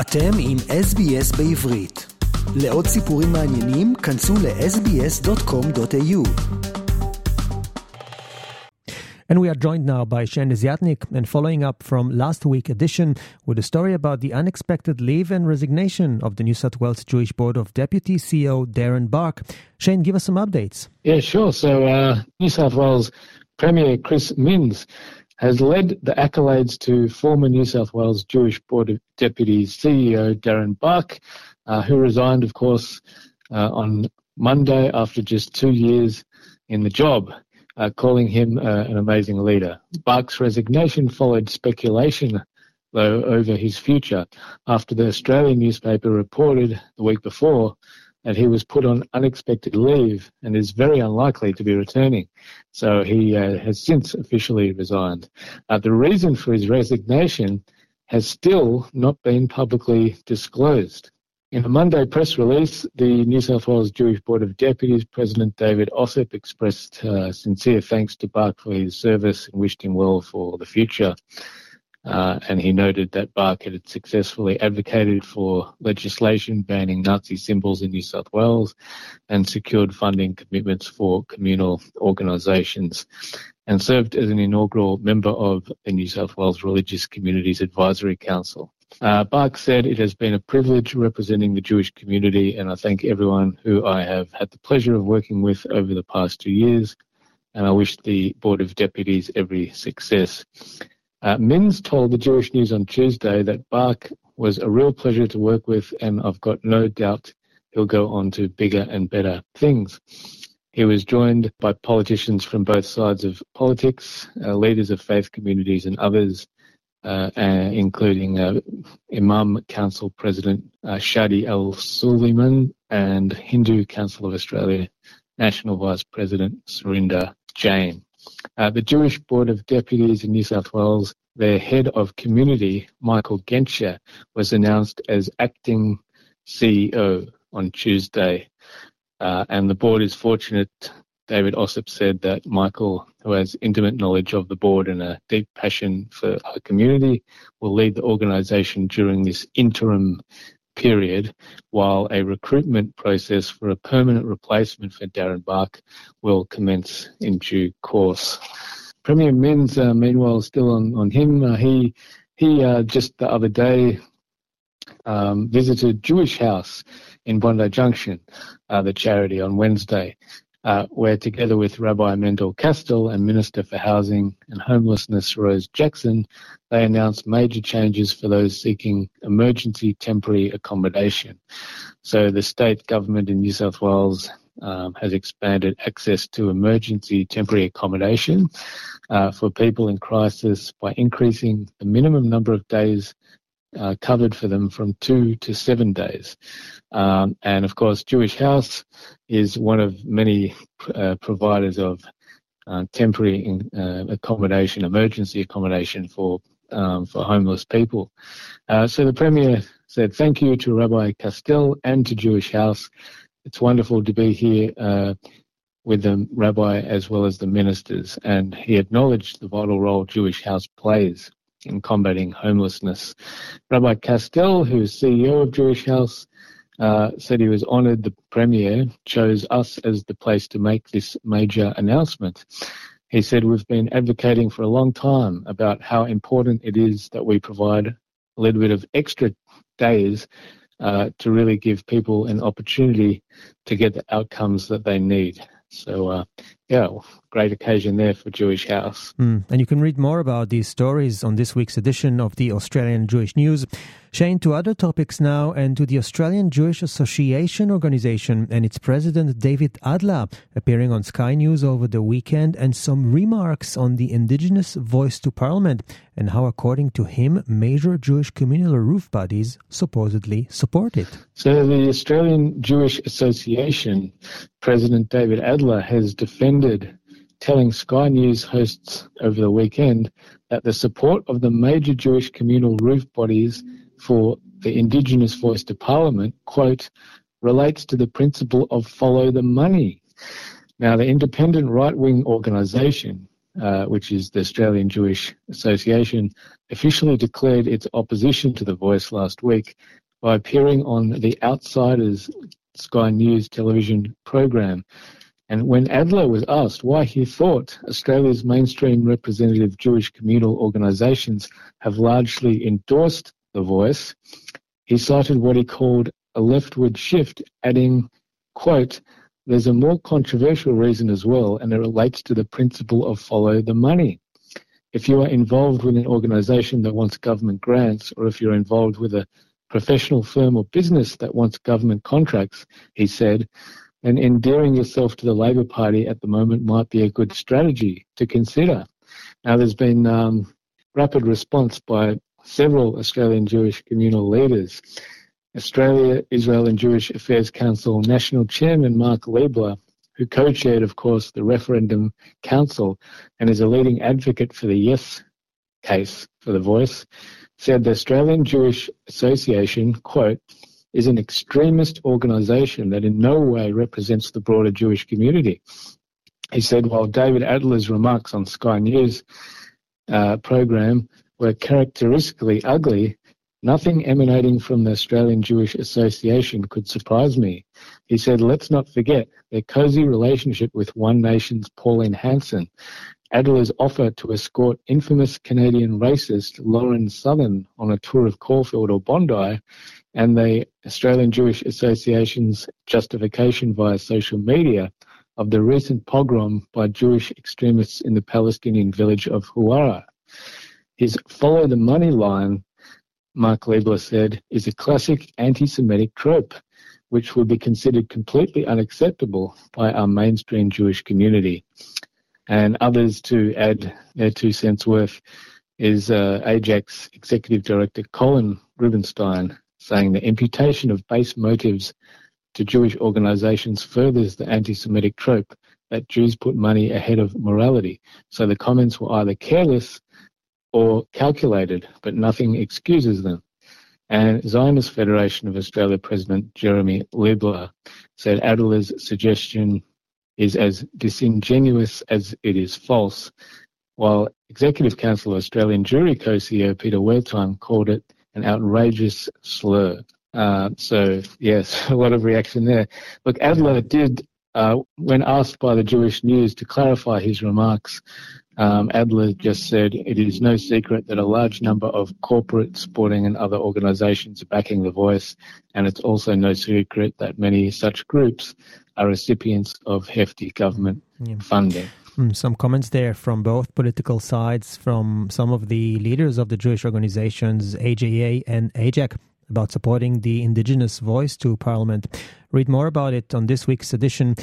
אתם עם SBS בעברית. לעוד סיפורים מעניינים, כנסו ל-sbs.com.au. And we are joined now by Shane Desiatnik, and following up from last week's edition with a story about the unexpected leave and resignation of the New South Wales Jewish Board of Deputy CEO Darren Bark. Shane, give us some updates. Yeah, sure. So, uh, New South Wales Premier Chris Minns has led the accolades to former New South Wales Jewish Board of Deputies CEO Darren Bark, uh, who resigned, of course, uh, on Monday after just two years in the job, uh, calling him uh, an amazing leader. Bark's resignation followed speculation, though, over his future after the Australian newspaper reported the week before and he was put on unexpected leave and is very unlikely to be returning. So he uh, has since officially resigned. Uh, the reason for his resignation has still not been publicly disclosed. In a Monday press release, the New South Wales Jewish Board of Deputies President David Ossip expressed uh, sincere thanks to Bark for his service and wished him well for the future. Uh, and he noted that Bark had successfully advocated for legislation banning Nazi symbols in New South Wales and secured funding commitments for communal organisations and served as an inaugural member of the New South Wales Religious Communities Advisory Council. Uh, Bark said, It has been a privilege representing the Jewish community, and I thank everyone who I have had the pleasure of working with over the past two years, and I wish the Board of Deputies every success. Uh, Minns told the Jewish News on Tuesday that Bark was a real pleasure to work with, and I've got no doubt he'll go on to bigger and better things. He was joined by politicians from both sides of politics, uh, leaders of faith communities, and others, uh, uh including uh, Imam Council President uh, Shadi Alsuleiman and Hindu Council of Australia National Vice President Surinder Jain. Uh, the Jewish Board of Deputies in New South Wales, their head of community, Michael Genscher, was announced as acting CEO on Tuesday. Uh, and the board is fortunate, David Ossip said, that Michael, who has intimate knowledge of the board and a deep passion for our community, will lead the organisation during this interim period while a recruitment process for a permanent replacement for Darren Bark will commence in due course. Premier Minns, uh, meanwhile, is still on, on him. Uh, he he uh, just the other day um, visited Jewish House in Bondi Junction, uh, the charity, on Wednesday, uh, where together with Rabbi Mendel Kastel and Minister for Housing and Homelessness Rose Jackson, they announced major changes for those seeking emergency temporary accommodation. So the state government in New South Wales um, has expanded access to emergency temporary accommodation uh, for people in crisis by increasing the minimum number of days uh, covered for them from two to seven days. Um, and of course, Jewish House is one of many uh, providers of uh, temporary uh, accommodation, emergency accommodation for um, for homeless people. Uh, so the Premier said thank you to Rabbi Kastel and to Jewish House. It's wonderful to be here uh, with the Rabbi as well as the ministers, and he acknowledged the vital role Jewish House plays in combating homelessness. Rabbi Kastel, who is CEO of Jewish House, uh, said he was honoured the Premier chose us as the place to make this major announcement. He said, We've been advocating for a long time about how important it is that we provide a little bit of extra days uh, to really give people an opportunity to get the outcomes that they need. So, uh, yeah, great occasion there for Jewish House. Mm. And you can read more about these stories on this week's edition of the Australian Jewish News. Shane, to other topics now, and to the Australian Jewish Association organization and its president David Adler appearing on Sky News over the weekend, and some remarks on the Indigenous voice to Parliament and how, according to him, major Jewish communal roof bodies supposedly support it. So, the Australian Jewish Association President David Adler has defended telling Sky News hosts over the weekend that the support of the major Jewish communal roof bodies for the Indigenous voice to Parliament, quote, relates to the principle of follow the money. Now, the independent right wing organisation uh, which is the Australian Jewish Association, officially declared its opposition to The Voice last week by appearing on the Outsiders Sky News television program. And when Adler was asked why he thought Australia's mainstream representative Jewish communal organisations have largely endorsed The Voice, he cited what he called a leftward shift, adding, quote, there's a more controversial reason as well, and it relates to the principle of follow the money. If you are involved with an organisation that wants government grants, or if you're involved with a professional firm or business that wants government contracts, he said, then endearing yourself to the Labor Party at the moment might be a good strategy to consider. Now, there's been um, rapid response by several Australian Jewish communal leaders Australia, Israel and Jewish Affairs Council National Chairman Mark Leibler, who co-chaired, of course, the Referendum Council and is a leading advocate for the Yes case for the Voice, said the Australian Jewish Association, quote, is an extremist organisation that in no way represents the broader Jewish community. He said while David Adler's remarks on Sky News uh, program were characteristically ugly, Nothing emanating from the Australian Jewish Association could surprise me. He said, let's not forget their cozy relationship with One Nation's Pauline Hanson, Adler's offer to escort infamous Canadian racist Lauren Southern on a tour of Caulfield or Bondi, and the Australian Jewish Association's justification via social media of the recent pogrom by Jewish extremists in the Palestinian village of Huwara. His follow the money line Mark Leibler said, is a classic anti-Semitic trope, which would be considered completely unacceptable by our mainstream Jewish community. And others to add their two cents worth is uh, AIJAC executive director Colin Rubenstein saying the imputation of base motives to Jewish organizations furthers the anti-Semitic trope that Jews put money ahead of morality. So the comments were either careless or calculated, but nothing excuses them. And Zionist Federation of Australia President Jeremy Leibler said Adler's suggestion is as disingenuous as it is false, while Executive Council Australian Jewry co-CEO Peter Wertheim called it an outrageous slur. Uh, so yes, a lot of reaction there. Look, Adler did, uh, when asked by the Jewish News to clarify his remarks, um, Adler just said it is no secret that a large number of corporate, sporting, and other organizations are backing The Voice, and it's also no secret that many such groups are recipients of hefty government yeah. funding. Hmm, some comments there from both political sides, from some of the leaders of the Jewish organizations, AJA and AIJAC, about supporting the indigenous voice to Parliament. Read more about it on this week's edition.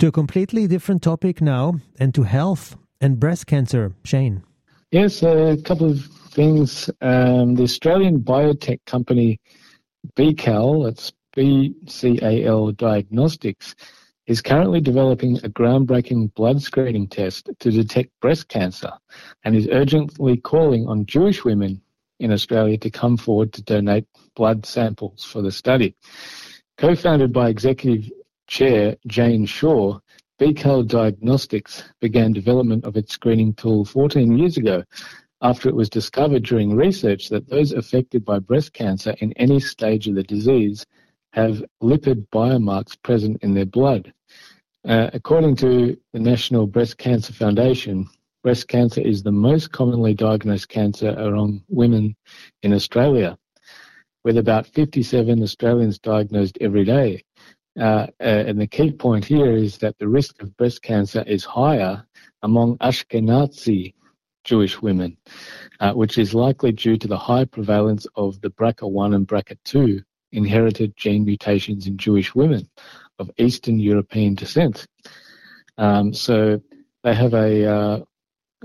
To a completely different topic now, and to health and breast cancer. Shane. Yes, a couple of things. Um, the Australian biotech company BCAL, that's BCAL Diagnostics, is currently developing a groundbreaking blood screening test to detect breast cancer and is urgently calling on Jewish women in Australia to come forward to donate blood samples for the study. Co-founded by Executive Chair Jane Shaw, BCAL Diagnostics began development of its screening tool 14 years ago after it was discovered during research that those affected by breast cancer in any stage of the disease have lipid biomarks present in their blood. Uh, according to the National Breast Cancer Foundation, breast cancer is the most commonly diagnosed cancer among women in Australia, with about 57 Australians diagnosed every day. Uh, uh, and the key point here is that the risk of breast cancer is higher among Ashkenazi Jewish women, uh, which is likely due to the high prevalence of the BRCA1 and BRCA2 inherited gene mutations in Jewish women of Eastern European descent. Um, so they have a, uh,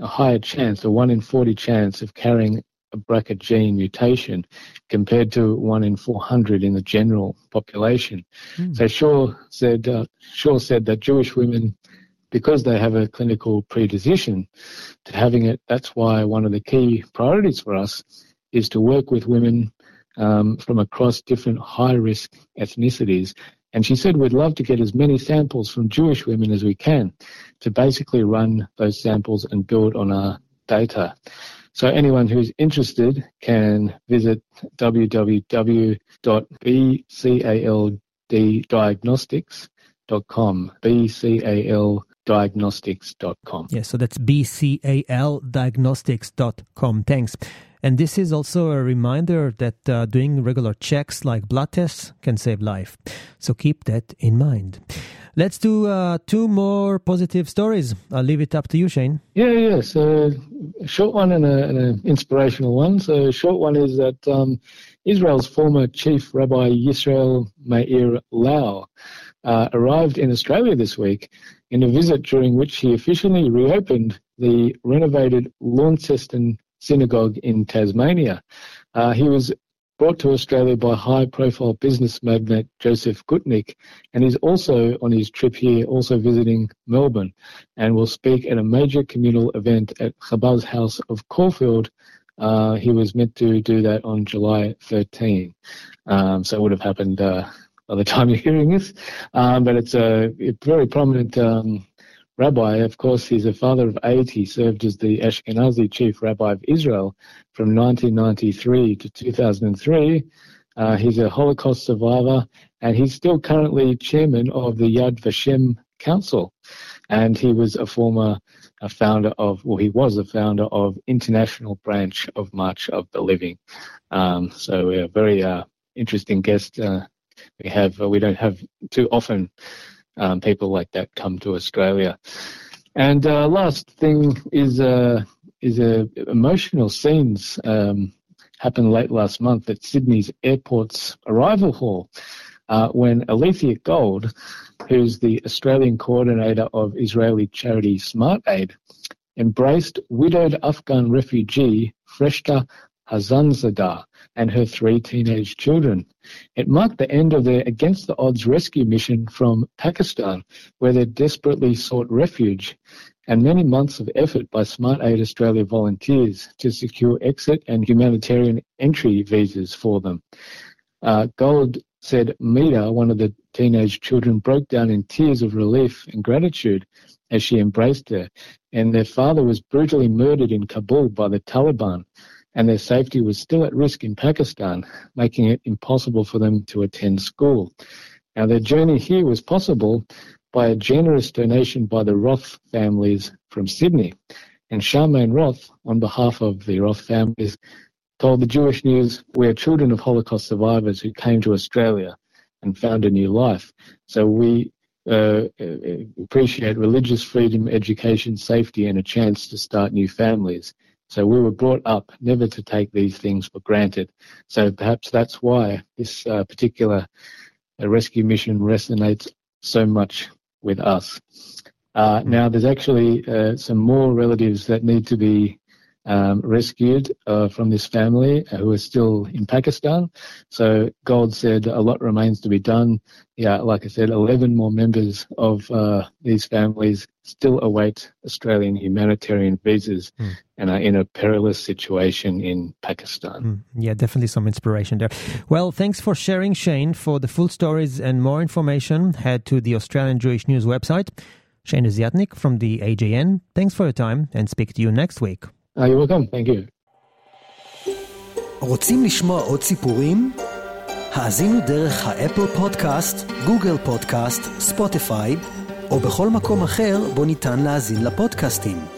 a higher chance, a 1 in 40 chance of carrying a BRCA gene mutation compared to one in 400 in the general population. Mm. So Shaw said, uh, Shaw said that Jewish women, because they have a clinical predisposition to having it, that's why one of the key priorities for us is to work with women um, from across different high risk ethnicities And she said, we'd love to get as many samples from Jewish women as we can to basically run those samples and build on our data. So anyone who's interested can visit www.bcaldiagnostics.com. BCAL diagnostics.com. Yes, so that's bcaldiagnostics.com. Thanks. And this is also a reminder that uh, doing regular checks like blood tests can save life. So keep that in mind. Let's do uh, two more positive stories. I'll leave it up to you, Shane. Yeah, yeah. So a short one and, an inspirational one. So a short one is that um, Israel's former chief rabbi Yisrael Meir Lau uh, arrived in Australia this week in a visit during which he officially reopened the renovated Launceston Synagogue in Tasmania. Uh, he was brought to Australia by high profile business magnate Joseph Gutnick, and he's also on his trip here, also visiting Melbourne, and will speak at a major communal event at Chabad's House of Caulfield. Uh, he was meant to do that on July 13, um, so it would have happened uh, by the time you're hearing this. Um, but it's a, a very prominent um, rabbi. Of course, he's a father of eight. He served as the Ashkenazi chief rabbi of Israel from 1993 to 2003. Uh, he's a Holocaust survivor, and he's still currently chairman of the Yad Vashem Council. And he was a former a founder of, well, he was a founder of International Branch of March of the Living. Um, so we're a very uh, interesting guest. Uh, we have uh, we don't have too often um, people like that come to Australia. And uh, last thing is uh, is uh, emotional scenes um, happened late last month at Sydney's airport's arrival hall uh, when Alethea Gold, who's the Australian coordinator of Israeli charity Smart Aid, embraced widowed Afghan refugee Freshta Hazanzadeh and her three teenage children. It marked the end of their against the odds rescue mission from Pakistan, where they desperately sought refuge, and many months of effort by Smart Aid Australia volunteers to secure exit and humanitarian entry visas for them. Uh, Gold said Mida, one of the teenage children, broke down in tears of relief and gratitude as she embraced her, and their father was brutally murdered in Kabul by the Taliban and their safety was still at risk in Pakistan, making it impossible for them to attend school. Now, their journey here was possible by a generous donation by the Roth families from Sydney. And Charmaine Roth, on behalf of the Roth families, told the Jewish News, We are children of Holocaust survivors who came to Australia and found a new life. So we uh, appreciate religious freedom, education, safety, and a chance to start new families. So we were brought up never to take these things for granted. So perhaps that's why this uh, particular uh, rescue mission resonates so much with us. Uh, now, there's actually uh, some more relatives that need to be um, rescued uh, from this family who are still in Pakistan. So Gold said a lot remains to be done. Yeah, like I said, 11 more members of uh, these families still await Australian humanitarian visas mm. and are in a perilous situation in Pakistan. Mm. Yeah, definitely some inspiration there. Well, thanks for sharing, Shane. For the full stories and more information, head to the Australian Jewish News website. Shane Desiatnik from the AJN. Thanks for your time and speak to you next week. Uh, you're welcome. Thank you. רוצים לשמוע עוד סיפורים? האזינו דרך האפל פודקאסט, גוגל פודקאסט, ספוטיפיי, או בכל מקום אחר בו ניתן להאזין לפודקאסטים.